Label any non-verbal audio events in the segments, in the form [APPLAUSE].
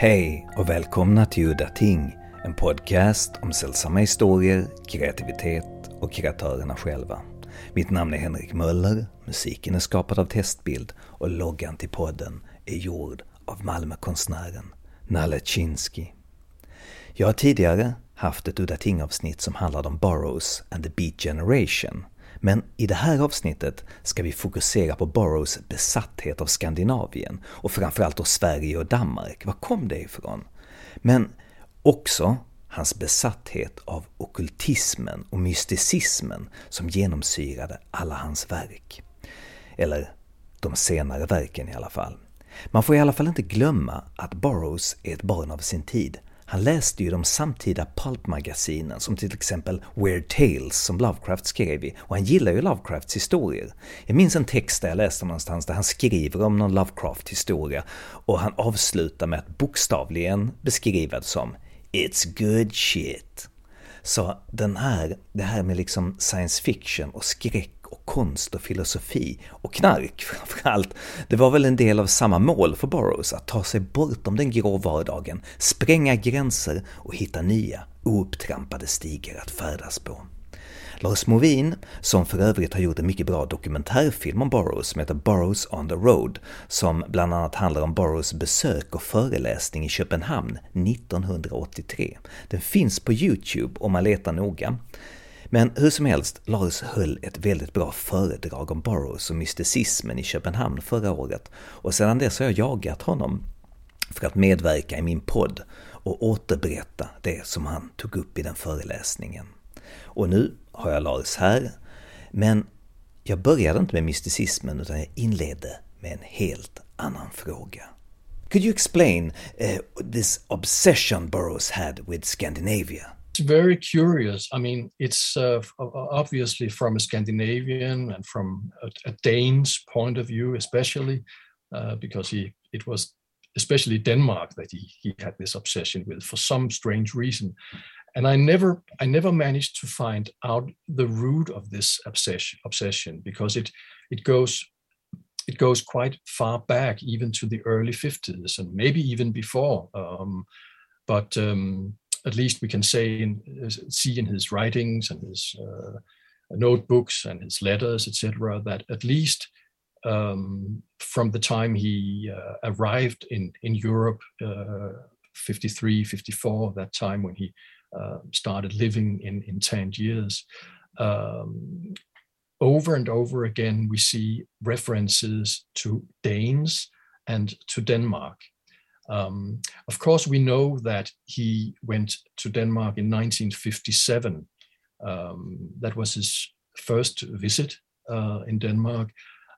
Hej och välkomna till Udda Ting, en podcast om sällsamma historier, kreativitet och kreatörerna själva. Mitt namn är Henrik Möller, musiken är skapad av Testbild och loggan till podden är gjord av Malmökonstnären Nalle Chinsky. Jag har tidigare haft ett Udda Ting-avsnitt som handlade om Burroughs and the Beat Generation men i det här avsnittet ska vi fokusera på Burroughs besatthet av Skandinavien och framförallt då Sverige och Danmark. Var kom det ifrån? Men också hans besatthet av okultismen och mysticismen som genomsyrade alla hans verk. Eller de senare verken i alla fall. Man får i alla fall inte glömma att Burroughs är ett barn av sin tid. Han läste ju de samtida pulpmagasinen som till exempel Weird Tales som Lovecraft skrev i och han gillar ju Lovecrafts historier. Jag minns en text där jag läste någonstans där han skriver om någon Lovecraft-historia och han avslutar med att bokstavligen beskriva det som “It's good shit”. Så den här, det här med liksom science fiction och skräck och konst och filosofi och knark framförallt. Det var väl en del av samma mål för Burroughs, att ta sig bortom den grå vardagen, spränga gränser och hitta nya, oupptrampade stigar att färdas på. Lars Movin, som för övrigt har gjort en mycket bra dokumentärfilm om Burroughs som heter Burroughs on the Road, som bland annat handlar om Burroughs besök och föreläsning i Köpenhamn 1983. Den finns på Youtube om man letar noga. Men hur som helst, Lars höll ett väldigt bra föredrag om Burroughs och mysticismen i Köpenhamn förra året och sedan dess har jag jagat honom för att medverka i min podd och återberätta det som han tog upp i den föreläsningen. Och nu har jag Lars här, men jag började inte med mysticismen utan jag inledde med en helt annan fråga. Could you explain uh, this obsession Burroughs had with Scandinavia? Very curious. I mean, it's uh, obviously from a Scandinavian and from a, a Dane's point of view, especially uh, because he it was especially Denmark that he he had this obsession with for some strange reason. And I never I never managed to find out the root of this obsession obsession because it it goes it goes quite far back, even to the early 50s and maybe even before. Um, but um, at least we can say in, see in his writings and his uh, notebooks and his letters, etc., that at least um, from the time he uh, arrived in in Europe, uh, 53, 54, that time when he uh, started living in in Tangiers. Um, over and over again, we see references to Danes and to Denmark. Um, of course, we know that he went to Denmark in 1957. Um, that was his first visit uh, in Denmark.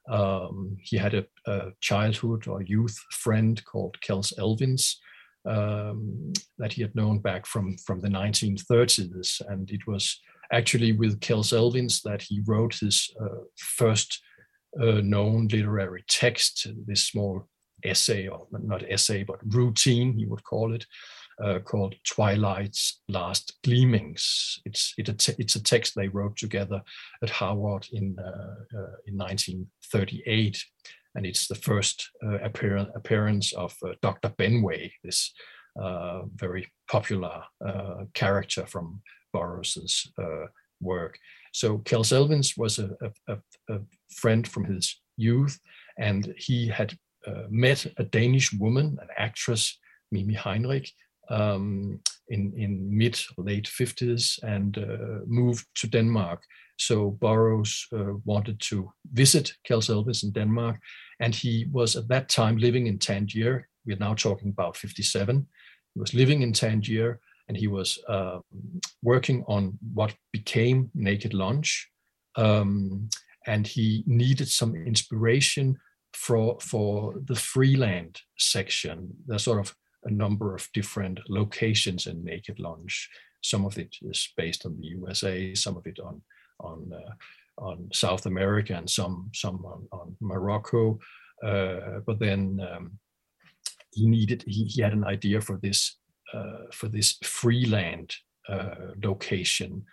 Um, he had a, a, childhood or youth friend called Kels Elvins um, that he had known back from, from the 1930s. And it was actually with Kels Elvins that he wrote his uh, first uh, known literary text, this small essay, or not essay, but routine, he would call it, uh, called Twilight's Last Gleamings. It's, it, it's a text they wrote together at Harvard in, uh, uh, in 1938. And it's the first uh, appearance, appearance of uh, Dr. Benway, this uh, very popular character from Burroughs's work. So Kels Elvins was a, a, a, friend from his youth, and he had uh, met a Danish woman, an actress, Mimi Heinrich, um, in, in mid late 50s and uh, moved to Denmark. So Burroughs uh, wanted to visit Kels Elvins in Denmark, and he was at that time living in Tangier. We're now talking about 57. He was living in Tangier, and he was uh, working on what became Naked Lunch. Um, and he needed some inspiration for for the Freeland section, there's sort of a number of different locations in Naked Lunch. Some of it is based on the USA, some of it on on uh, on South America, and some some on, on Morocco. Uh, but then um, he needed he, he had an idea for this uh, for this Freeland uh, location,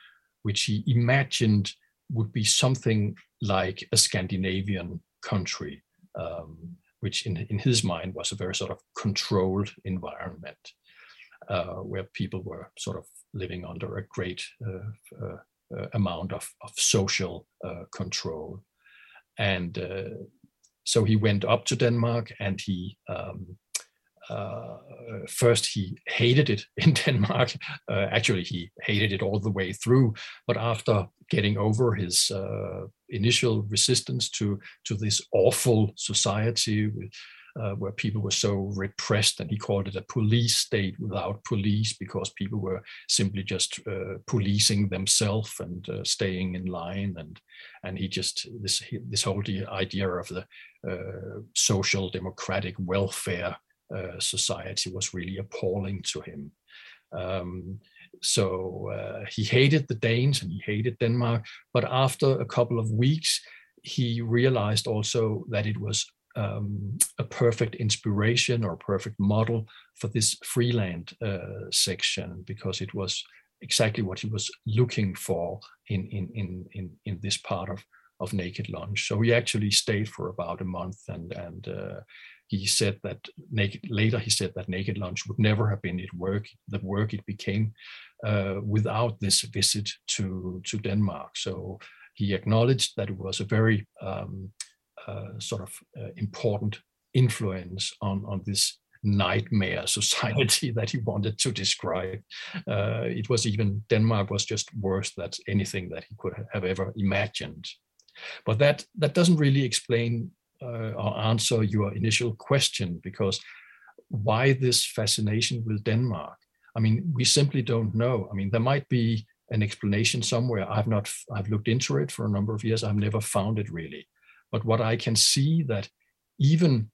which he imagined would be something like a Scandinavian country um, which in, in his mind was a very sort of controlled environment uh, where people were sort of living under a great uh, uh, uh amount of, of social uh, control. And so he went up to Denmark and he um, uh, first he hated it [LAUGHS] in Denmark. Uh, actually, he hated it all the way through. But after getting over his uh, initial resistance to to this awful society uh, where people were so repressed, and he called it a police state without police because people were simply just uh, policing themselves and uh, staying in line, and and he just this this whole idea of the social democratic welfare uh, society was really appalling to him. Um, so uh, he hated the Danes and he hated Denmark. But after a couple of weeks, he realized also that it was um, a perfect inspiration or perfect model for this Freeland uh, section because it was exactly what he was looking for in in in in, in this part of of Naked Lunch. So he actually stayed for about a month and and uh, he said that naked later he said that naked lunch would never have been it work the work it became uh, without this visit to to denmark. So he acknowledged that it was a very um, uh, sort of uh, important influence on on this nightmare [LAUGHS] society that he wanted to describe. Uh, it was even denmark was just worse than anything that he could have ever imagined. But that that doesn't really explain uh, or answer your initial question because why this fascination with Denmark? I mean, we simply don't know. I mean, there might be an explanation somewhere. I've not, I've looked into it for a number of years. I've never found it really. But what I can see that even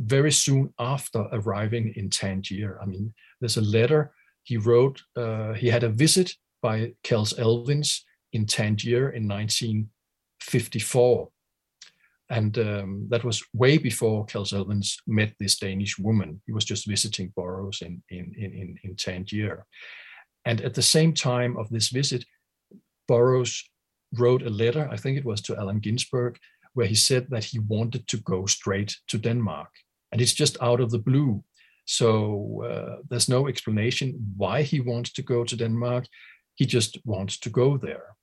very soon after arriving in Tangier, I mean, there's a letter he wrote. Uh, he had a visit by Kels Elvins in Tangier in 1954 and um, that was way before Kels Elvins met this Danish woman. He was just visiting Burroughs in, in, in, in Tangier. And at the same time of this visit, Burroughs wrote a letter, I think it was to Allen Ginsberg, where he said that he wanted to go straight to Denmark. And it's just out of the blue. So uh, there's no explanation why he wants to go to Denmark. He just wants to go there.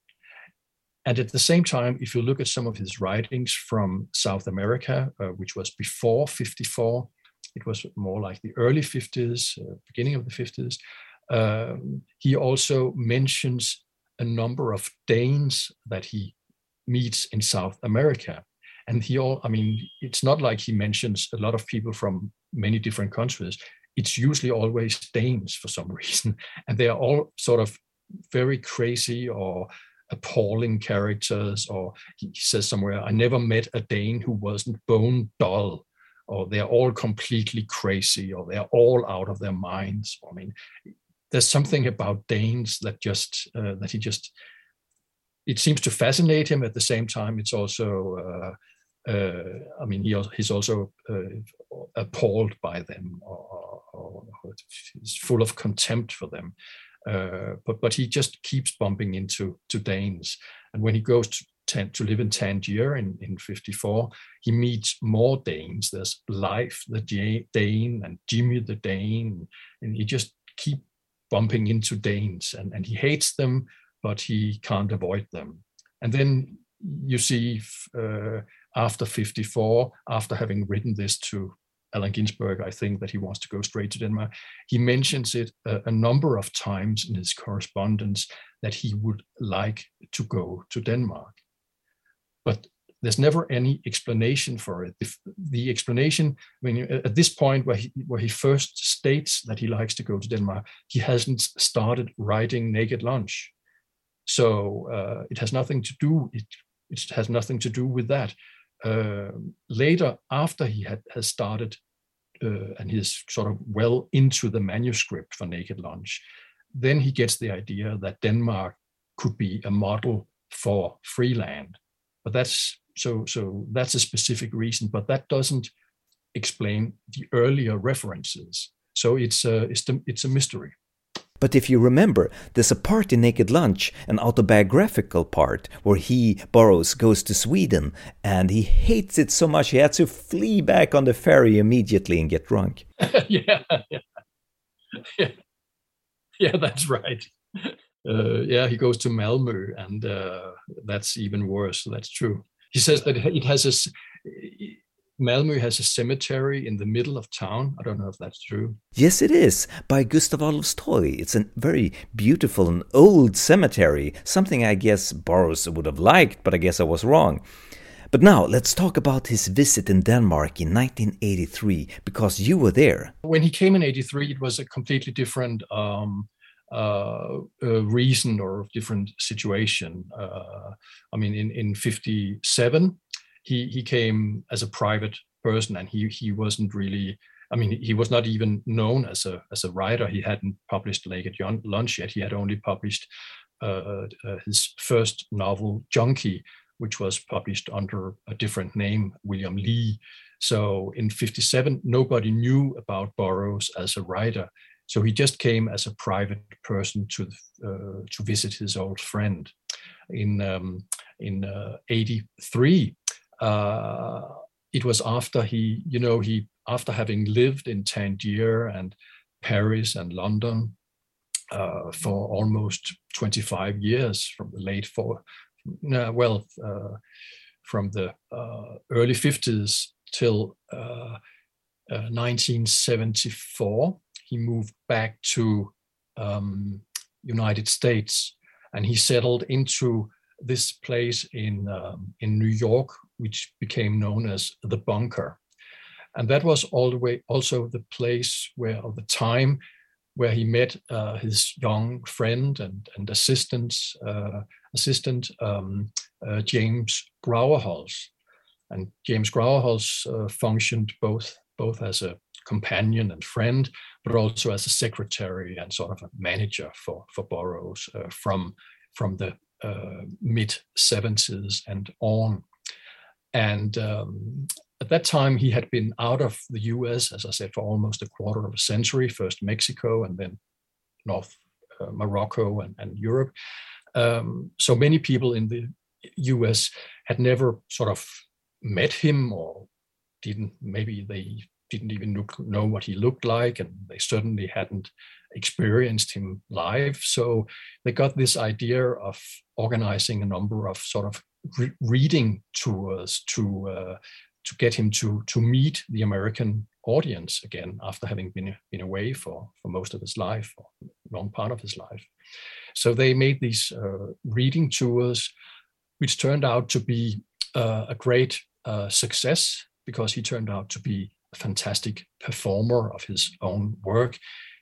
And at the same time, if you look at some of his writings from South America, uh, which was before 54, it was more like the early 50s, uh, beginning of the 50s, um, he also mentions a number of Danes that he meets in South America. And he all, I mean, it's not like he mentions a lot of people from many different countries. It's usually always Danes for some [LAUGHS] reason. And they are all sort of very crazy or appalling characters, or he says somewhere, I never met a Dane who wasn't bone dull, or they're all completely crazy, or they're all out of their minds. I mean, there's something about Danes that just uh, that he just it seems to fascinate him. At the same time, it's also uh, uh, I mean, he, he's also uh, appalled by them, or, or, or, he's full of contempt for them. Uh, but but he just keeps bumping into to Danes, and when he goes to to live in Tangier in, in 54, he meets more Danes. There's Life the Dane and Jimmy the Dane, and he just keep bumping into Danes, and, and he hates them, but he can't avoid them. And then you see uh, after 54, after having written this to Allen Ginsberg, I think that he wants to go straight to Denmark. He mentions it a, a, number of times in his correspondence that he would like to go to Denmark. But there's never any explanation for it. If the explanation, I mean, at this point where he, where he first states that he likes to go to Denmark, he hasn't started writing Naked Lunch. So uh, it has nothing to do, it, it has nothing to do with that later, after he had has started uh, and he's sort of well into the manuscript for Naked Lunch, then he gets the idea that Denmark could be a model for Freeland. But that's so so that's a specific reason, but that doesn't explain the earlier references. So it's a it's, the, it's a mystery. But if you remember, there's a part in Naked Lunch, an autobiographical part, where he, Burroughs, goes to Sweden and he hates it so much he had to flee back on the ferry immediately and get drunk. [LAUGHS] yeah, yeah, [LAUGHS] yeah, that's right. Uh, yeah, he goes to Malmö, and uh, that's even worse. That's true. He says that it has a Malmö has a cemetery in the middle of town. I don't know if that's true. Yes, it is, by Gustav Adolfs Torg. It's a very beautiful and old cemetery, something I guess Burroughs would have liked, but I guess I was wrong. But now let's talk about his visit in Denmark in 1983, because you were there. When he came in 83, it was a completely different um, uh, uh, reason or different situation. Uh, I mean, in, in 57, he he came as a private person and he he wasn't really I mean, he was not even known as a as a writer. He hadn't published Naked Lunch yet. He had only published uh, uh, his first novel, Junkie, which was published under a different name, William Lee. So in '57, nobody knew about Burroughs as a writer. So he just came as a private person to uh, to visit his old friend. In um, in '83, uh, it was after he, you know, he after having lived in Tangier and Paris and London uh, for almost 25 years from the late four, uh, well, uh, from the uh, early 50s till 1974, uh, he moved back to um, United States and he settled into this place in um, in New York, which became known as the bunker, and that was way also the place where, of the time, where he met uh, his young friend and and assistant uh, assistant um, uh, James Grauerholz, and James Grauerholz uh, functioned both both as a companion and friend, but also as a secretary and sort of a manager for for Burroughs uh, from from the uh, mid 70s and on. And um, at that time, he had been out of the US, as I said, for almost a quarter of a century, first Mexico and then North uh, Morocco and, and Europe. Um, so many people in the US had never sort of met him or didn't, maybe they didn't even look, know what he looked like, and they certainly hadn't experienced him live. So they got this idea of organizing a number of sort of re- reading tours to uh, to get him to to meet the American audience again after having been been away for for most of his life, or long part of his life. So they made these uh, reading tours, which turned out to be uh, a great uh, success because he turned out to be a fantastic performer of his own work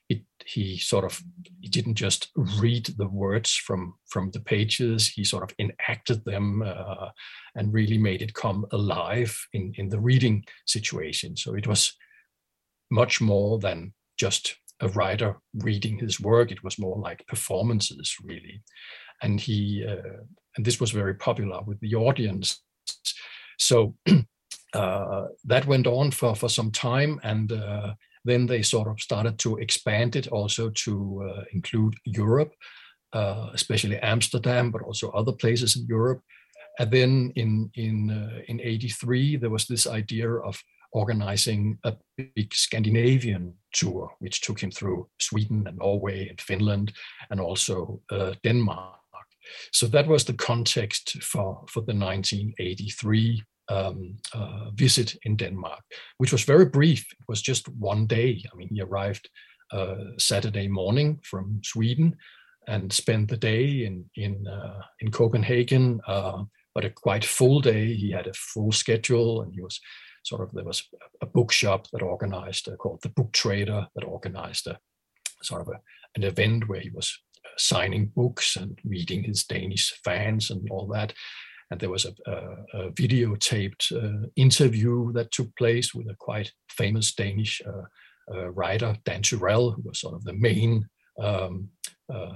it, he sort of he didn't just read the words from from the pages he sort of enacted them uh, and really made it come alive in in the reading situation. So it was much more than just a writer reading his work it was more like performances really. And he uh, and this was very popular with the audience. So [CLEARS THROAT] uh, that went on for for some time and uh, then they sort of started to expand it also to uh, include Europe, uh, especially Amsterdam, but also other places in Europe. And then in in uh, in '83, there was this idea of organizing a big Scandinavian tour, which took him through Sweden and Norway and Finland, and also uh, Denmark. So that was the context for for the 1983 um, uh, visit in Denmark, which was very brief. It was just one day. I mean, he arrived uh, Saturday morning from Sweden and spent the day in in uh, in Copenhagen. Uh, but a quite full day. He had a full schedule, and he was sort of there was a bookshop that organized uh, called the Book Trader that organized a sort of a, an event where he was uh, signing books and meeting his Danish fans and all that and there was a, a, a videotaped uh, interview that took place with a quite famous Danish uh, uh, writer, Dan Turèll, who was sort of the main um, uh,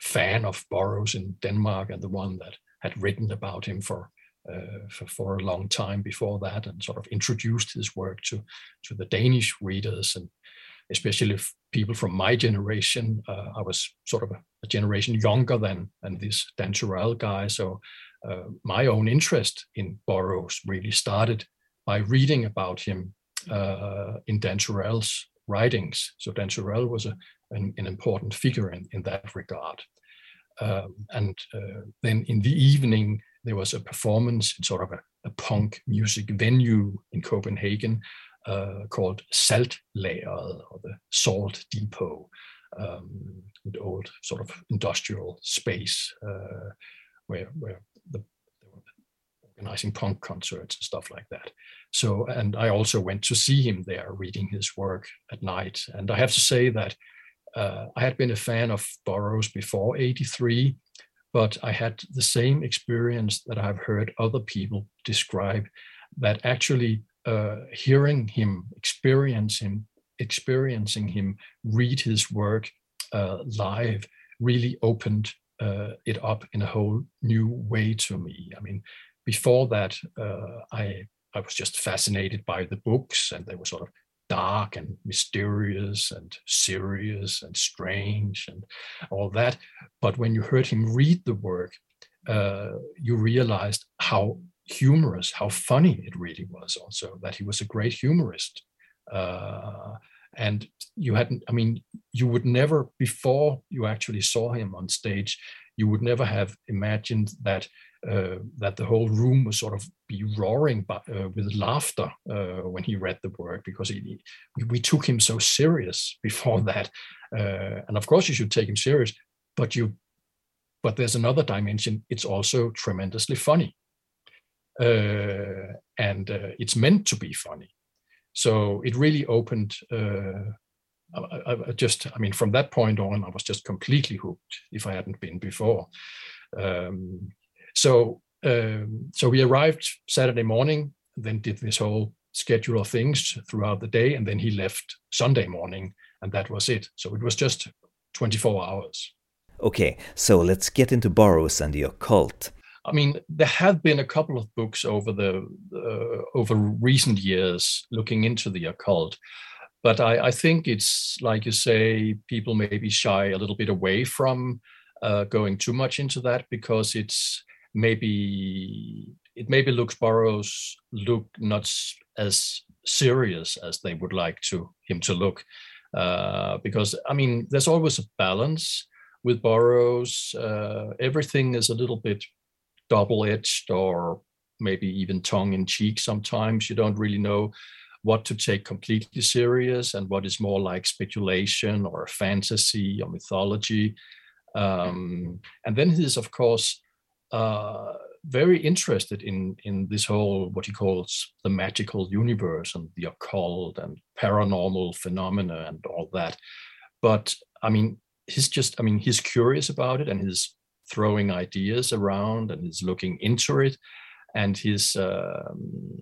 fan of Burroughs in Denmark and the one that had written about him for, uh, for, for a long time before that and sort of introduced his work to to the Danish readers and especially people from my generation. Uh, I was sort of a, a, generation younger than than this Dan Turell guy, so uh, my own interest in Burroughs really started by reading about him uh, in Dan writings. So Dan was a, an, an, important figure in, in that regard. Um, and uh, then in the evening, there was a performance in sort of a, a punk music venue in Copenhagen uh, called Saltlageret or the Salt Depot, um, the old sort of industrial space uh, where, where organizing punk concerts and stuff like that. So, and I also went to see him there reading his work at night. And I have to say that uh, I had been a fan of Burroughs before 83, but I had the same experience that I've heard other people describe that actually uh, hearing him, experience him, experiencing him read his work uh, live really opened uh, it up in a whole new way to me. I mean, before that, uh, I I was just fascinated by the books, and they were sort of dark and mysterious and serious and strange and all that. But when you heard him read the work, uh, you realized how humorous, how funny it really was. Also, that he was a great humorist. Uh, and you hadn't, I mean, you would never, before you actually saw him on stage, you would never have imagined that uh, that the whole room was sort of be roaring by, uh, with laughter uh, when he read the work because he, we took him so serious [LAUGHS] before that. Uh, and of course you should take him serious but you but there's another dimension. It's also tremendously funny. Uh, and uh, it's meant to be funny. So it really opened I, I, just i mean from that point on i was just completely hooked if i hadn't been before um, so um, so we arrived Saturday morning, then did this whole schedule of things throughout the day, and then he left Sunday morning, and that was it. So it was just 24 hours. Okay, so let's get into Burroughs and the occult. I mean, there have been a couple of books over the uh, over recent years looking into the occult, but I, I, think it's like you say, people maybe shy a little bit away from uh, going too much into that because it's maybe it maybe looks Burroughs look not as serious as they would like to him to look, uh, because I mean there's always a balance with Burroughs. Uh, everything is a little bit double-edged or maybe even tongue-in-cheek. Sometimes you don't really know what to take completely serious and what is more like speculation or fantasy or mythology. Um, and then he's of course uh, very interested in in this whole what he calls the magical universe and the occult and paranormal phenomena and all that. But I mean, he's just I mean he's curious about it and he's throwing ideas around and he's looking into it and he's uh,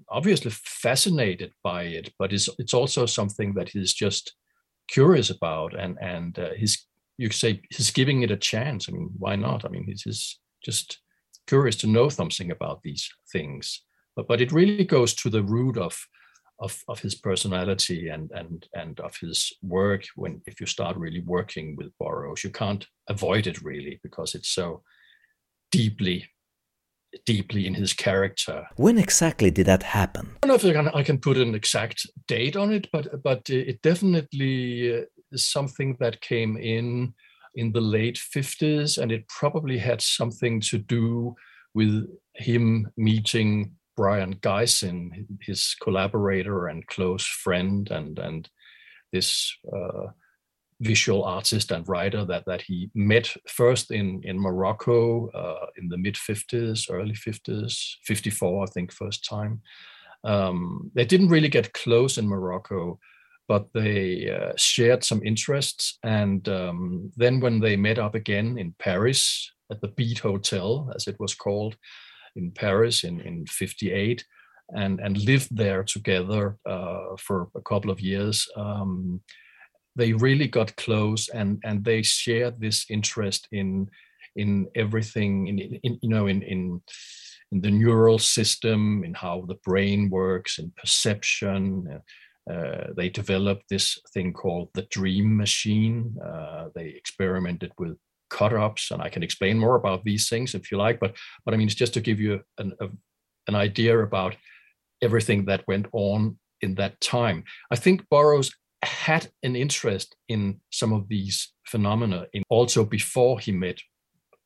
obviously fascinated by it but it's it's also something that he's just curious about and and uh, he's you say he's giving it a chance i mean why not i mean he's just curious to know something about these things. But, but it really goes to the root of, of, of his personality and, and, and of his work when if you start really working with Burroughs. You can't avoid it really because it's so deeply deeply in his character. When exactly did that happen? I don't know if I can, I can put an exact date on it, but but it definitely uh, is something that came in in the late 50s, and it probably had something to do with him meeting Brion Gysin, his collaborator and close friend, and and this uh, visual artist and writer that that he met first in in Morocco uh, in the mid 50s, early 50s, 54, I think, first time. Um, they didn't really get close in Morocco but they uh, shared some interests. And um, then when they met up again in Paris at the Beat Hotel, as it was called in Paris in, in 58, and, and lived there together uh, for a couple of years, um, they really got close and, and they shared this interest in, in everything, in, in you know, in, in, in the neural system, in how the brain works, in perception, uh, they developed this thing called the dream machine. Uh, they experimented with cut-ups, and I can explain more about these things if you like. But but I mean, it's just to give you an a, an idea about everything that went on in that time. I think Burroughs had an interest in some of these phenomena in also before he met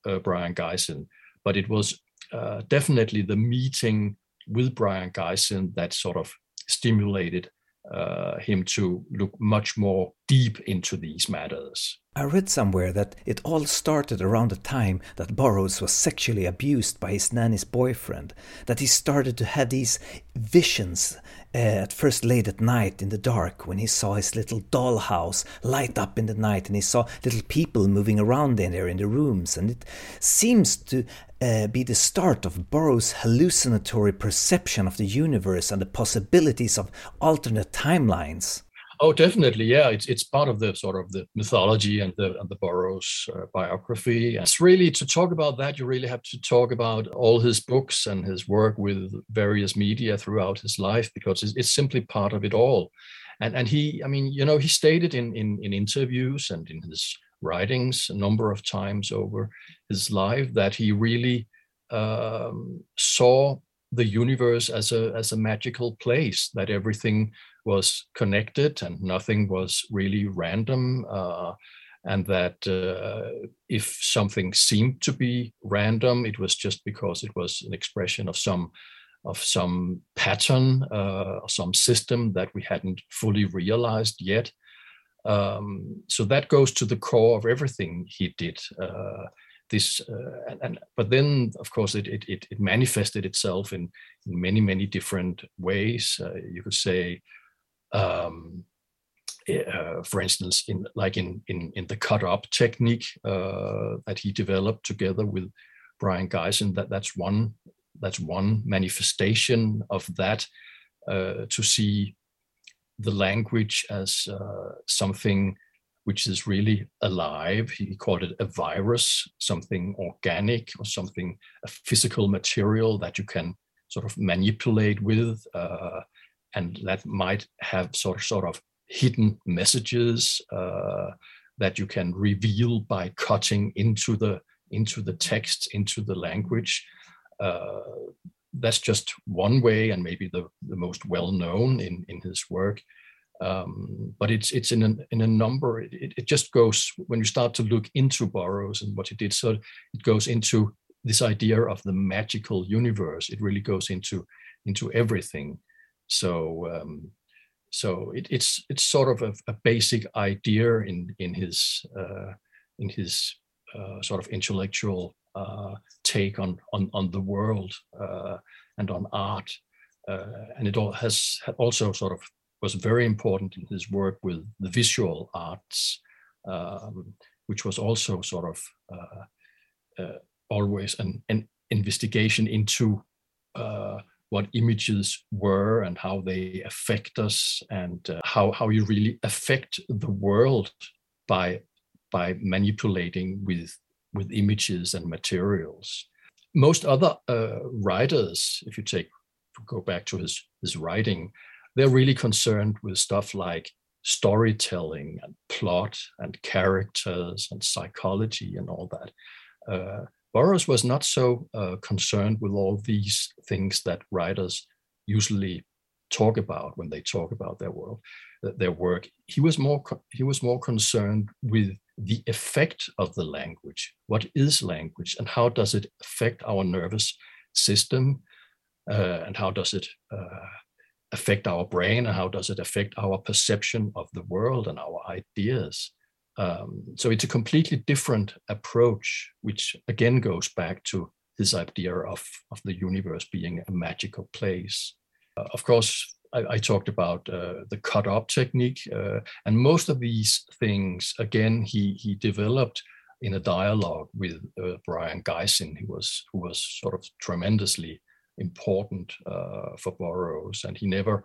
uh, Brion Gysin, but it was uh, definitely the meeting with Brion Gysin that sort of stimulated uh, him to look much more deep into these matters. I read somewhere that it all started around the time that Burroughs was sexually abused by his nanny's boyfriend, that he started to have these visions uh, at first late at night in the dark when he saw his little dollhouse light up in the night and he saw little people moving around in there in the rooms and it seems to uh, be the start of Burroughs' hallucinatory perception of the universe and the possibilities of alternate timelines. Oh, definitely, yeah. It's it's part of the sort of the mythology and the and the Burroughs uh, biography. It's really to talk about that. You really have to talk about all his books and his work with various media throughout his life because it's, it's simply part of it all. And and he, I mean, you know, he stated in in in interviews and in his writings a number of times over his life that he really um, saw the universe as a as a magical place that everything was connected and nothing was really random uh, and that uh, if something seemed to be random it was just because it was an expression of some of some pattern uh, some system that we hadn't fully realized yet. Um, so that goes to the core of everything he did uh, this uh, and, and, but then of course it, it it manifested itself in, in many many different ways. Uh, you could say um, eh, uh, for instance in like in in, in the cut up technique uh, that he developed together with Brion Gysin that that's one that's one manifestation of that uh, to see the language as uh, something which is really alive. He called it a virus, something organic or something, a physical material that you can sort of manipulate with, uh, and that might have sort of, sort of hidden messages uh, that you can reveal by cutting into the into the text, into the language. Uh, that's just one way, and maybe the, the most well known in, in his work. Um, but it's it's in a, in a number it, it just goes when you start to look into Burroughs and what he did so it goes into this idea of the magical universe. It really goes into into everything so um, so it, it's it's sort of a, a, basic idea in in his uh, in his uh, sort of intellectual uh, take on on on the world uh, and on art. Uh, and it all has also sort of was very important in his work with the visual arts, um, which was also sort of uh, always an, an, investigation into what images were and how they affect us and uh, how, how you really affect the world by, by manipulating with, with images and materials. Most other uh, writers, if you take go back to his, his writing, they're really concerned with stuff like storytelling and plot and characters and psychology and all that. Uh, Burroughs was not so uh, concerned with all these things that writers usually talk about when they talk about their world, their work. He was more he was more concerned with the effect of the language. What is language, and how does it affect our nervous system, uh, and how does it uh, affect our brain and how does it affect our perception of the world and our ideas um, so it's a completely different approach which again goes back to this idea of, of the universe being a magical place. Uh, of course I, I talked about uh, the cut up technique uh, and most of these things again he he developed in a dialogue with uh, Brion Gysin who was who was sort of tremendously important uh, for Burroughs, and he never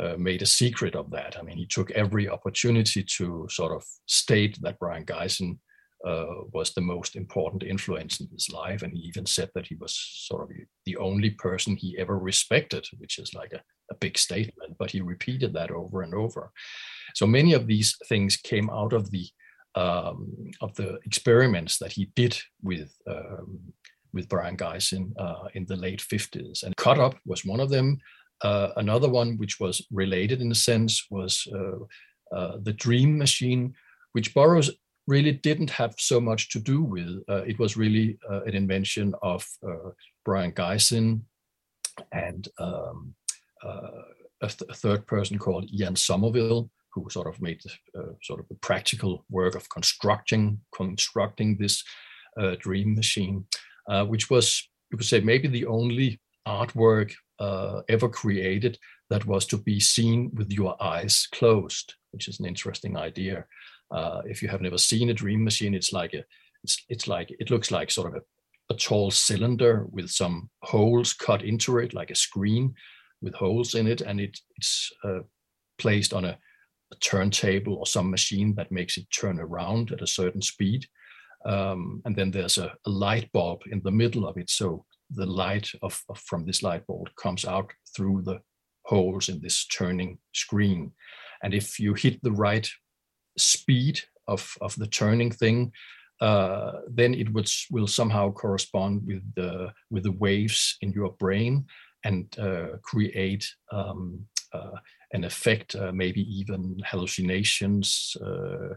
uh, made a secret of that. I mean, he took every opportunity to sort of state that Brion Gysin uh, was the most important influence in his life, and he even said that he was sort of the only person he ever respected, which is like a, a big statement, but he repeated that over and over. So many of these things came out of the um, of the experiments that he did with um, with Brion Gysin uh, in the late 50s. And cut up was one of them. Uh, another one, which was related in a sense, was uh, uh the Dream Machine, which Burroughs really didn't have so much to do with. Uh, it was really uh, an invention of Brion Gysin and um, a, th- a, third person called Ian Sommerville, who sort of made sort of the practical work of constructing constructing this dream machine uh, which was, you could say, maybe the only artwork uh, ever created that was to be seen with your eyes closed, which is an interesting idea. Uh, if you have never seen a dream machine, it's like a, it's, it's like it looks like sort of a, a tall cylinder with some holes cut into it, like a screen with holes in it, and it, it's uh, placed on a, a turntable or some machine that makes it turn around at a certain speed. Um, and then there's a, a, light bulb in the middle of it. So the light of, of, from this light bulb comes out through the holes in this turning screen. And if you hit the right speed of, of the turning thing, uh, then it would, will somehow correspond with the with the waves in your brain and uh, create um, uh, an effect, uh, maybe even hallucinations uh,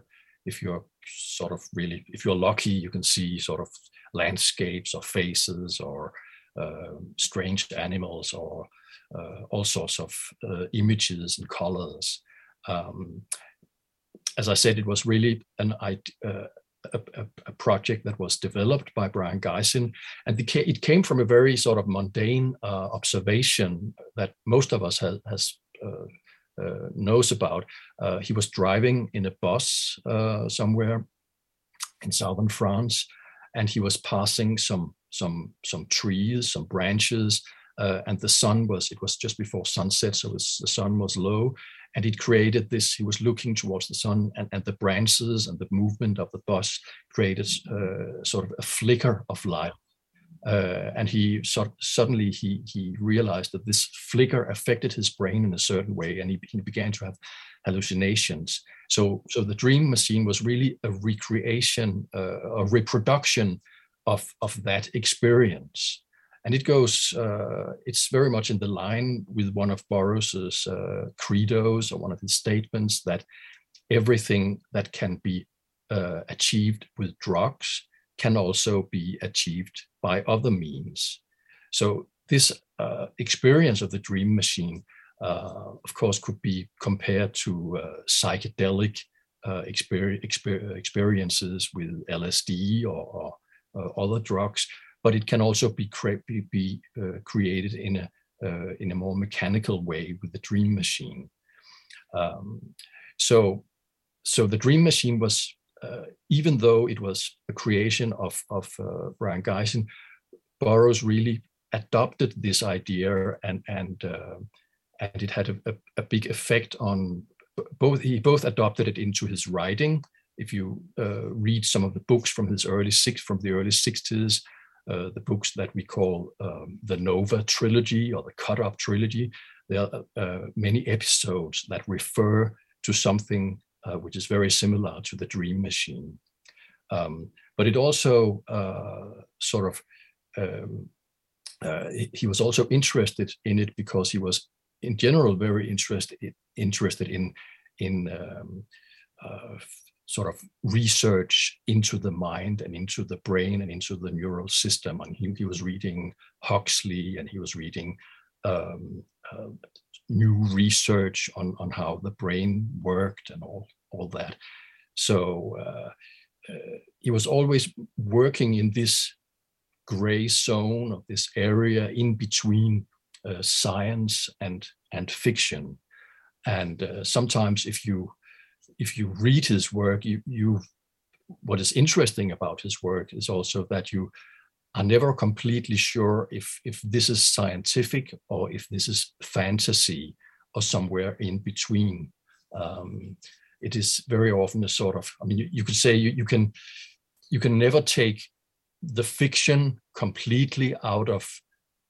if you're sort of really, if you're lucky, you can see sort of landscapes or faces or uh, strange animals or uh, all sorts of uh, images and colors. Um, as I said, it was really an uh, a, a, project that was developed by Brion Gysin, and it came from a very sort of mundane uh, observation that most of us has, has uh, uh, knows about. He was driving in a bus somewhere in southern France, and he was passing some some some trees, some branches, uh, and the sun was it was just before sunset, so was, the sun was low, and it created this. He was looking towards the sun, and, and the branches and the movement of the bus created uh, sort of a flicker of light uh, and he so, suddenly he he realized that this flicker affected his brain in a certain way, and he, he began to have hallucinations. So so the dream machine was really a recreation, uh, a reproduction of of that experience, and it goes. Uh, it's very much in the line with one of Burroughs's uh, credos or one of his statements that everything that can be uh, achieved with drugs can also be achieved by other means. So this uh, experience of the dream machine, uh, of course, could be compared to uh, psychedelic uh, exper- exper- experiences with LSD or, or uh, other drugs, but it can also be, cre- be uh, created in a in a more mechanical way with the dream machine. Um, so, so the dream machine was uh, even though it was a creation of, of uh, Brion Gysin, Burroughs really adopted this idea and, and, uh, and it had a, a, big effect on both, he both adopted it into his writing. If you uh, read some of the books from his early six, from the early 60s, uh, the books that we call um, the Nova trilogy or the Cut Up trilogy, there are uh, many episodes that refer to something uh, which is very similar to the dream machine. Um, but it also uh, sort of, um, uh, he was also interested in it because he was in general very interested, interested in, in um, uh, sort of research into the mind and into the brain and into the neural system. And he, he was reading Huxley and he was reading um, uh, new research on, on how the brain worked and all all that. So uh, uh, he was always working in this gray zone of this area in between uh, science and and fiction. And uh, sometimes, if you if you read his work, you you what is interesting about his work is also that you are never completely sure if if this is scientific or if this is fantasy or somewhere in between. Um, it is very often a sort of i mean you, you could say you, you can you can never take the fiction completely out of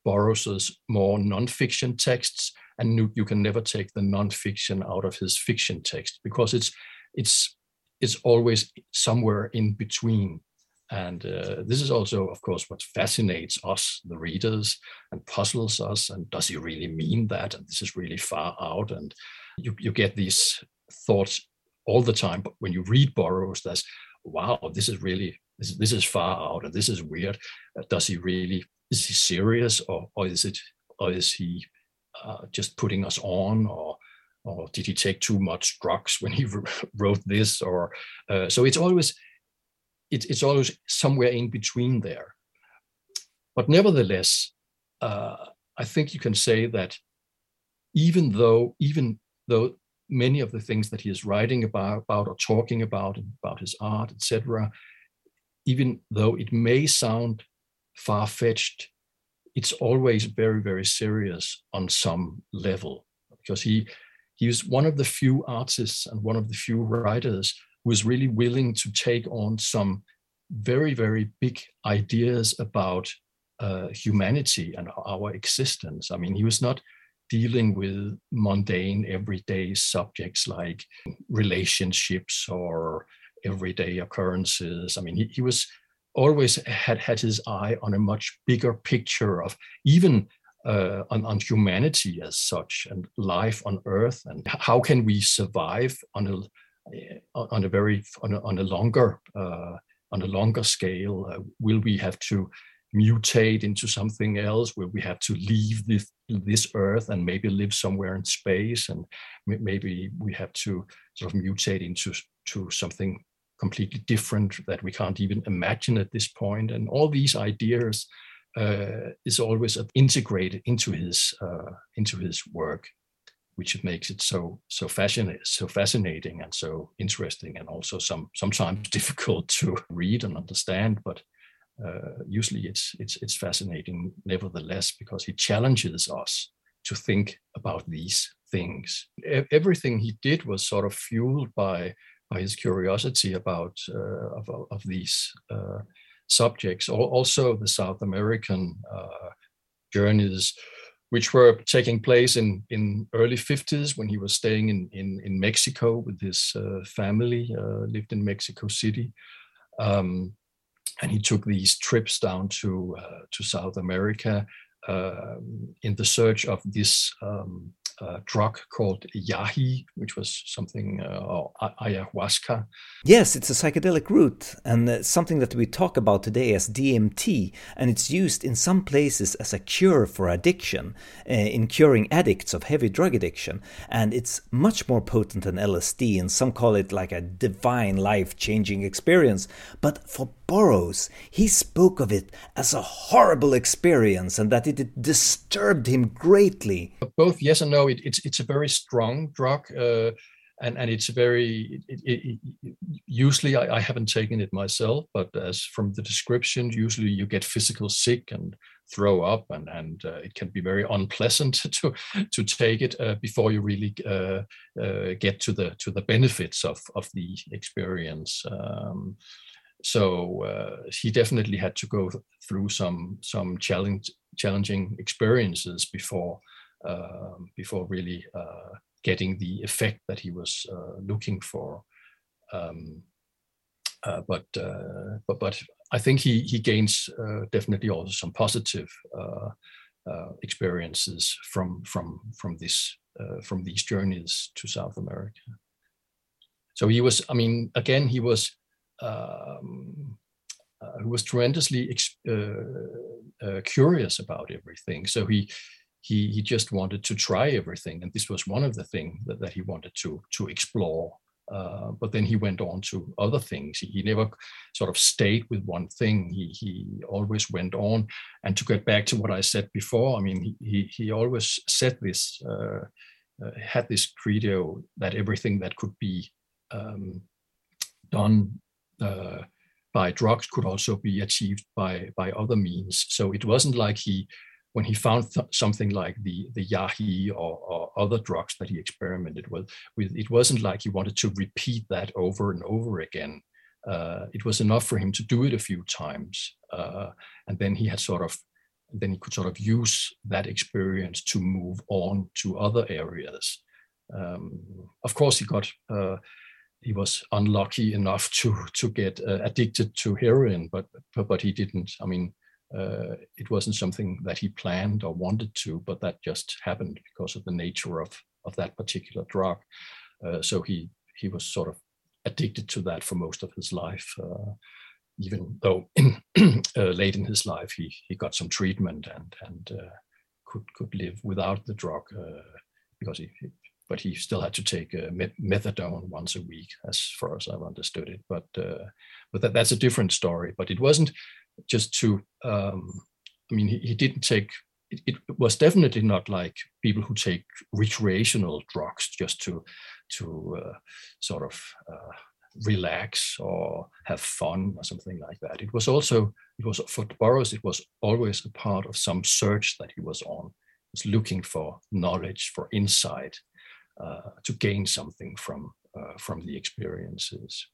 Burroughs's more non-fiction texts, and you can never take the non-fiction out of his fiction text because it's it's it's always somewhere in between. And uh, this is also, of course, what fascinates us, the readers, and puzzles us. And does he really mean that? And this is really far out. And you, you get these thoughts all the time. But when you read Burroughs, that's wow, this is really this, this is far out, and this is weird. Uh, does he really? Is he serious, or or is it, or is he uh, just putting us on, or or did he take too much drugs when he [LAUGHS] wrote this? Or uh, so it's always it, it's always somewhere in between there. But nevertheless, uh, I think you can say that even though even though many of the things that he is writing about, about or talking about about his art, etc., even though it may sound far-fetched, it's always very, very serious on some level because he he was one of the few artists and one of the few writers was really willing to take on some very, very big ideas about uh, humanity and our existence. I mean, he was not dealing with mundane, everyday subjects like relationships or everyday occurrences. I mean, he, he was always had had his eye on a much bigger picture of even uh, on, on humanity as such and life on earth and how can we survive on a on a very on a, on a longer uh, on a longer scale uh, will we have to mutate into something else? Will we have to leave this, this earth and maybe live somewhere in space? And maybe we have to sort of mutate into to something completely different that we can't even imagine at this point. And all these ideas uh, is always integrated into his uh, into his work, which makes it so so fascinating, so fascinating and so interesting, and also some sometimes [LAUGHS] difficult to read and understand. But uh, usually it's it's it's fascinating nevertheless because he challenges us to think about these things. Everything he did was sort of fueled by by his curiosity about uh, of, of these uh, subjects, also the South American uh, journeys, which were taking place in, in early 50s when he was staying in, in, in Mexico with his uh, family, uh, lived in Mexico City. Um, and he took these trips down to, uh, to South America um, in the search of this um, uh, drug called yage, which was something uh, ayahuasca. Yes, it's a psychedelic root and uh, something that we talk about today as DMT, and it's used in some places as a cure for addiction, uh, in curing addicts of heavy drug addiction, and it's much more potent than LSD, and some call it like a divine life-changing experience. But for Burroughs, he spoke of it as a horrible experience and that it disturbed him greatly. Both yes and no. It, it's it's a very strong drug, uh, and and it's very. It, it, usually, I, I, haven't taken it myself, but as from the description, usually you get physical sick and throw up, and and uh, it can be very unpleasant [LAUGHS] to to take it uh, before you really uh, uh, get to the to the benefits of of the experience. Um, so uh, he definitely had to go through some some challenge, challenging experiences before uh, before really uh, getting the effect that he was uh, looking for. Um, uh, but uh, but but I think he he gains definitely also some positive experiences from from from this from these journeys to South America. So he was, I mean, again, he was um, uh, who was tremendously uh, uh, curious about everything. So he he he just wanted to try everything, and this was one of the things that, that he wanted to to explore. Uh, but then he went on to other things. He, he, never sort of stayed with one thing. He he always went on. And to get back to what I said before, I mean, he he, always said this, uh, uh, had this credo that everything that could be um, done uh, by drugs could also be achieved by by other means. So it wasn't like he, when he found th- something like the the yage or, or, other drugs that he experimented with, with, it wasn't like he wanted to repeat that over and over again. Uh, it was enough for him to do it a few times, uh, and then he had sort of then he could sort of use that experience to move on to other areas. Um, of course, he got uh, he was unlucky enough to to get uh, addicted to heroin, but, but he didn't. I mean, uh, it wasn't something that he planned or wanted to, but that just happened because of the nature of of that particular drug. Uh, so he he was sort of addicted to that for most of his life. Uh, even though in, [CLEARS THROAT] uh, late in his life he he got some treatment and and uh, could could live without the drug because he, but he still had to take uh, methadone once a week, as far as I've understood it. But uh, but that, that's a different story. But it wasn't just to. Um, I mean, he, he didn't take. It, it, was definitely not like people who take recreational drugs just to to uh, sort of uh, relax or have fun or something like that. It was also it was for Burroughs. It was always a part of some search that he was on. He was looking for knowledge, for insight, uh, to gain something from uh, from the experiences,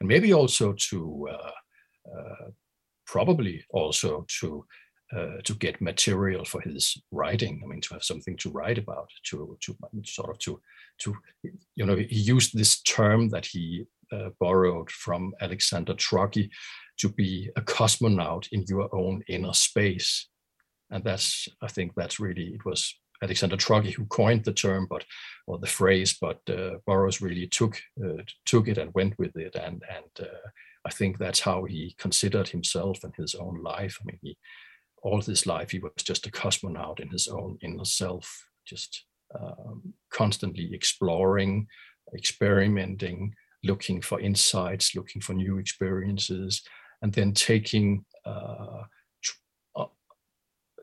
and maybe also to uh, probably also to uh, to get material for his writing. I mean, to have something to write about, to to sort of to to you know, he used this term that he uh, borrowed from Alexander Trocchi to be a cosmonaut in your own inner space, and that's I think that's really it was Alexander Trocchi who coined the term, but or the phrase, but uh, Burroughs really took uh, took it and went with it, and and uh, I think that's how he considered himself and his own life. I mean, he all his life he was just a cosmonaut in his own inner self, just um, constantly exploring, experimenting, looking for insights, looking for new experiences, and then taking uh,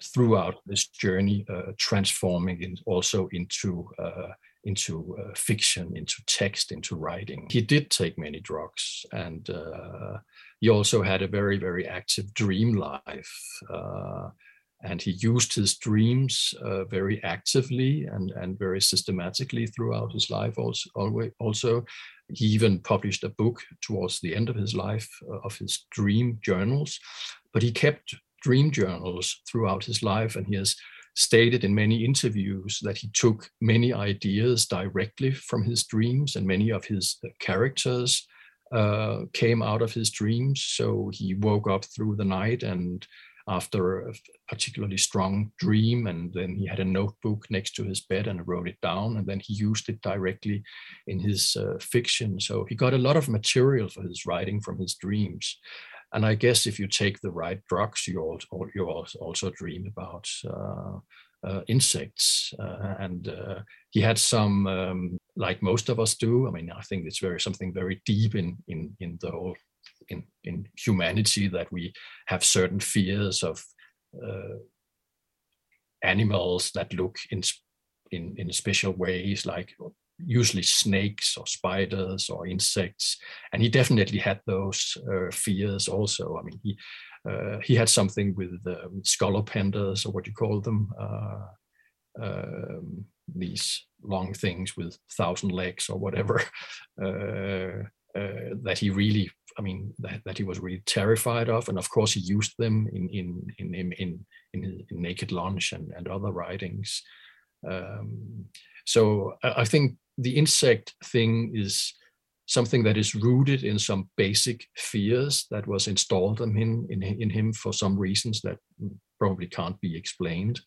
throughout this journey, uh, transforming it also into uh, into uh, fiction, into text, into writing. He did take many drugs, and uh, he also had a very very active dream life. Uh, and he used his dreams uh, very actively and, and very systematically throughout his life also, also he even published a book towards the end of his life of his dream journals but he kept dream journals throughout his life, and he has stated in many interviews that he took many ideas directly from his dreams, and many of his uh, characters uh, came out of his dreams. So he woke up through the night and after a particularly strong dream, and then he had a notebook next to his bed and wrote it down, and then he used it directly in his uh, fiction. So he got a lot of material for his writing from his dreams. And I guess if you take the right drugs, you also, you also dream about uh, uh, insects. Uh, and uh, he had some, um, like most of us do. I mean, I think it's very something very deep in in in the whole in in humanity that we have certain fears of uh, animals that look in in in special ways, like usually snakes or spiders or insects. And he definitely had those uh, fears also. I mean, he uh, he had something with um, scolopendras or what you call them, uh, um, these long things with thousand legs or whatever. [LAUGHS] Uh, uh, that he really, I mean, that, that, he was really terrified of, and of course he used them in in in in in, in, in Naked Lunch and, and other writings. Um, so I think the insect thing is something that is rooted in some basic fears that was installed in him in, in him for some reasons that probably can't be explained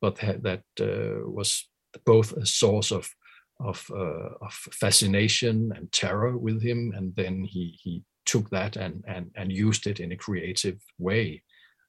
but that, that uh, was both a source of of, uh, of fascination and terror with him and then he he took that and and and used it in a creative way.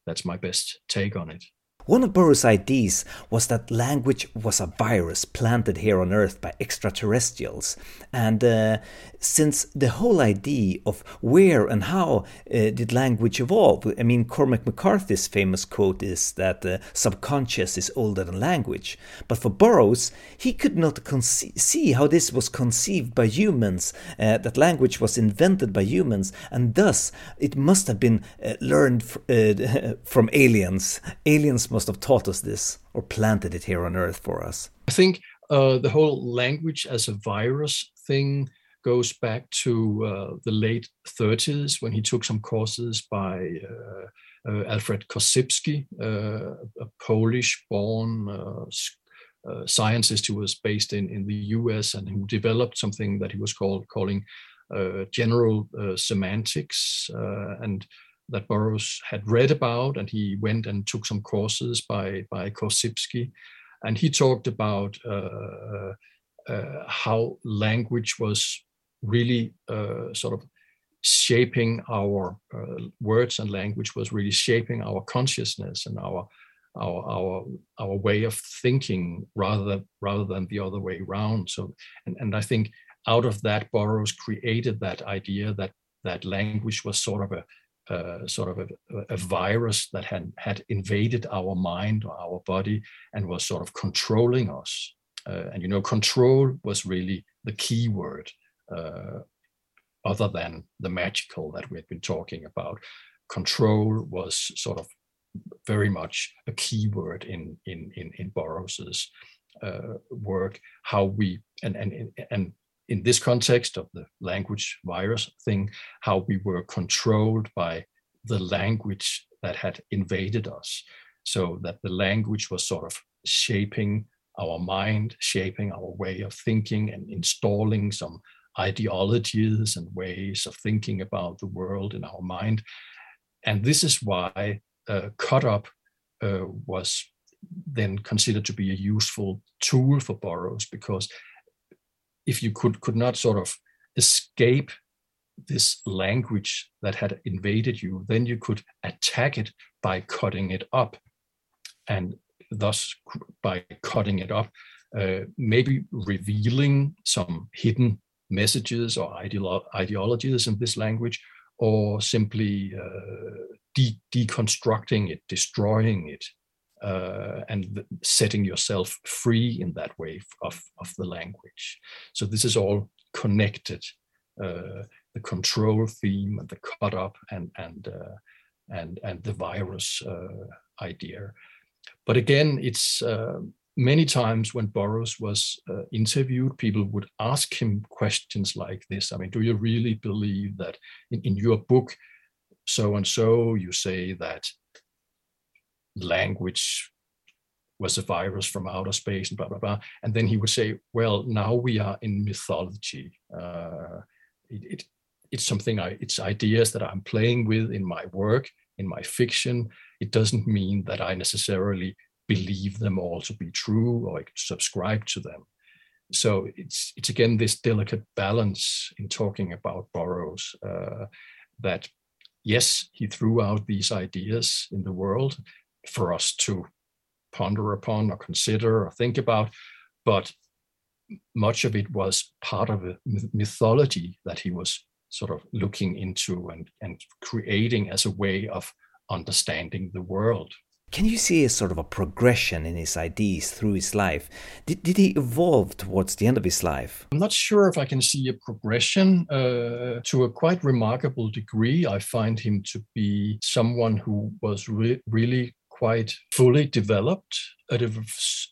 That's my best take on it one of Burroughs' ideas was that language was a virus planted here on Earth by extraterrestrials. And uh, since the whole idea of where and how uh, did language evolve, I mean, Cormac McCarthy's famous quote is that the uh, subconscious is older than language. But for Burroughs, he could not see how this was conceived by humans, uh, that language was invented by humans, and thus it must have been uh, learned uh, [LAUGHS] from aliens. Aliens must have taught us this or planted it here on Earth for us. I think uh, the whole language as a virus thing goes back to uh, the late 30s when he took some courses by uh, uh, Alfred Korzybski, uh, a Polish-born uh, uh, scientist who was based in, in the US and who developed something that he was called calling general semantics and that Burroughs had read about and he went and took some courses by by Korzybski and he talked about uh, uh, uh, how language was really sort of shaping our uh, words and language was really shaping our consciousness and our our our our way of thinking rather rather than the other way around. So and, and i think out of that burroughs created that idea that that language was sort of a uh, sort of a, a, virus that had had invaded our mind or our body and was sort of controlling us uh, and you know control was really the key word uh, other than the magical that we had been talking about control was sort of very much a key word in in in, in Burroughs's uh, work. How we and and and in this context of the language virus thing, how we were controlled by the language that had invaded us, so that the language was sort of shaping our mind, shaping our way of thinking, and installing some ideologies and ways of thinking about the world in our mind. And this is why uh, cut up uh, was then considered to be a useful tool for Burroughs because if you could could not sort of escape this language that had invaded you, then you could attack it by cutting it up, and thus by cutting it up, uh, maybe revealing some hidden messages or ideolo- ideologies in this language, or simply uh, de- deconstructing it, destroying it, uh, and setting yourself free in that way of, of the language. So this is all connected. Uh, the control theme and the cut up and and uh, and and the virus uh, idea. But again, it's uh, many times when Burroughs was uh, interviewed, people would ask him questions like this. I mean, do you really believe that in, in your book, so and so, you say that language was a virus from outer space and blah, blah, blah. And then he would say, well, now we are in mythology. Uh, it, it, it's something I, it's ideas that I'm playing with in my work, in my fiction. It doesn't mean that I necessarily believe them all to be true or subscribe to them. So it's it's again this delicate balance in talking about Burroughs uh, that yes, he threw out these ideas in the world for us to ponder upon or consider or think about, but much of it was part of a mythology that he was sort of looking into and, and creating as a way of understanding the world. Can you see a sort of a progression in his ideas through his life? Did, did he evolve towards the end of his life? I'm not sure if I can see a progression. Uh, to a quite remarkable degree, I find him to be someone who was re- really quite fully developed at a,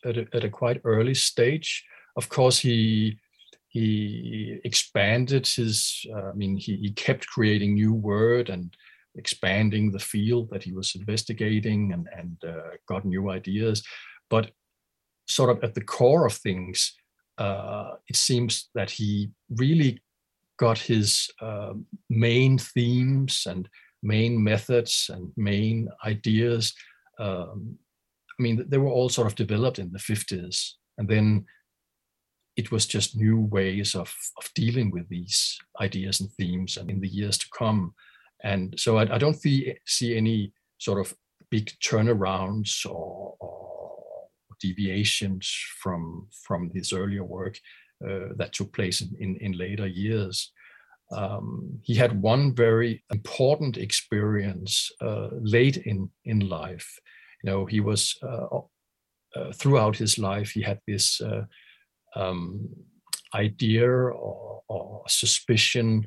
at a, at a quite early stage. Of course, he he expanded his. Uh, I mean, he, he kept creating new word and expanding the field that he was investigating and, and uh, got new ideas. But sort of at the core of things, uh, it seems that he really got his uh, main themes and main methods and main ideas. Um, I mean, they were all sort of developed in the 50s. And then it was just new ways of, of dealing with these ideas and themes and in the years to come. And so I, I don't see, see any sort of big turnarounds or, or deviations from from this earlier work uh, that took place in, in, in later years. Um, he had one very important experience uh, late in in life. You know, he was uh, uh throughout his life he had this uh, um, idea or, or suspicion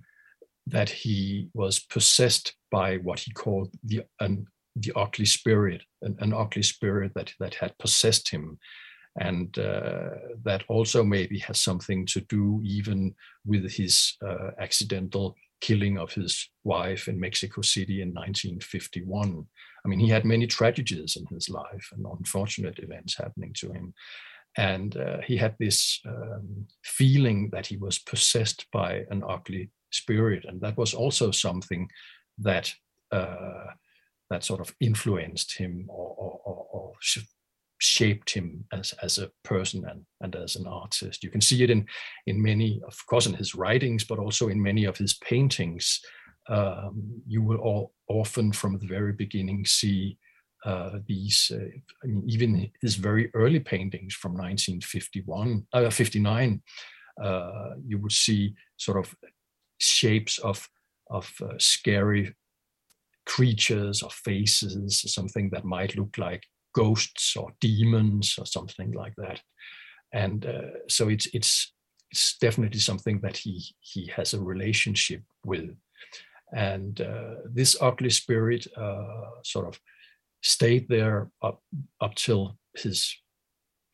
that he was possessed by what he called the an, the ugly spirit, an, an, ugly spirit that that had possessed him, and uh, that also maybe has something to do even with his uh, accidental killing of his wife in Mexico City in 1951. I mean, he had many tragedies in his life and unfortunate events happening to him. And uh, he had this um, feeling that he was possessed by an ugly spirit. And that was also something that uh, that sort of influenced him or, or, or, or shaped him as, as a person and, and as an artist. You can see it in, in many, of course, in his writings, but also in many of his paintings. Um, you will all, often from the very beginning see uh, these, uh, I mean, even his very early paintings from 1951, uh, 59, uh, you would see sort of shapes of, of uh, scary creatures or faces, something that might look like ghosts or demons or something like that. And uh, so it's it's it's definitely something that he he has a relationship with. And uh, this ugly spirit uh, sort of stayed there up up till his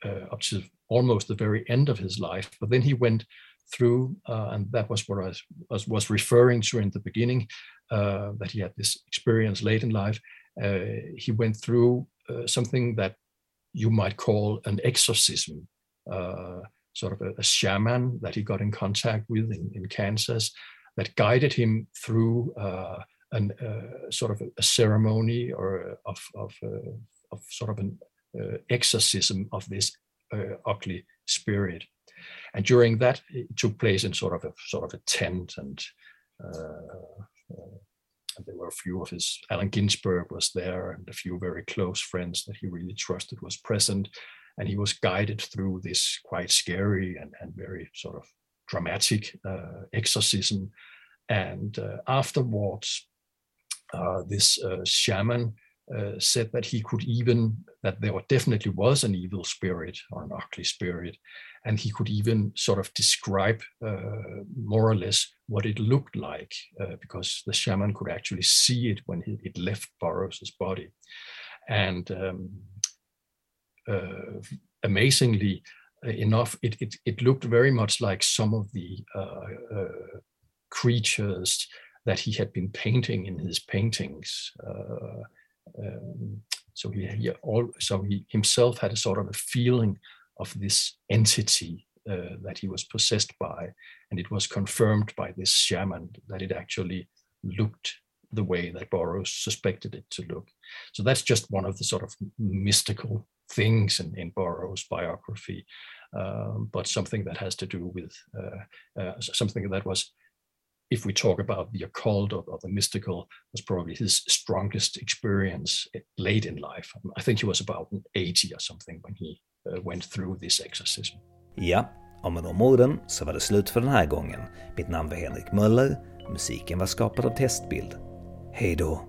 uh, up to almost the very end of his life. But then he went through, uh, and that was what I was, was referring to in the beginning, uh, that he had this experience late in life. he went through uh, something that you might call an exorcism, uh, sort of a, a, shaman that he got in contact with in, in Kansas that guided him through uh, an uh, sort of a, ceremony or of, of, uh, of sort of an exorcism of this ugly spirit. And during that, it took place in sort of a sort of a tent and and there were a few of his Allen Ginsberg was there and a few very close friends that he really trusted was present. And he was guided through this quite scary and, and very sort of dramatic uh, exorcism. And uh, afterwards uh, this uh, shaman uh, said that he could even that there definitely was an evil spirit or an ugly spirit and he could even sort of describe uh, more or less what it looked like uh, because the shaman could actually see it when he, it left Burroughs's body. And um, uh, amazingly enough, it, it, it, looked very much like some of the uh, uh, creatures that he had been painting in his paintings. Uh, um, so he, he all, so he himself had a sort of a feeling of this entity uh, that he was possessed by. And it was confirmed by this shaman that it actually looked the way that Burroughs suspected it to look. So that's just one of the sort of mystical things in, in biography, um, but something that has to do with uh, uh, something that was, if we talk about the occult or, or, the mystical, was probably his strongest experience late in life. I think he was about 80 or something when he Uh, went through this exorcism. Ja, och med de orden så var det slut för den här gången. Mitt namn var Henrik Möller, musiken var skapad av Testbild. Hej då!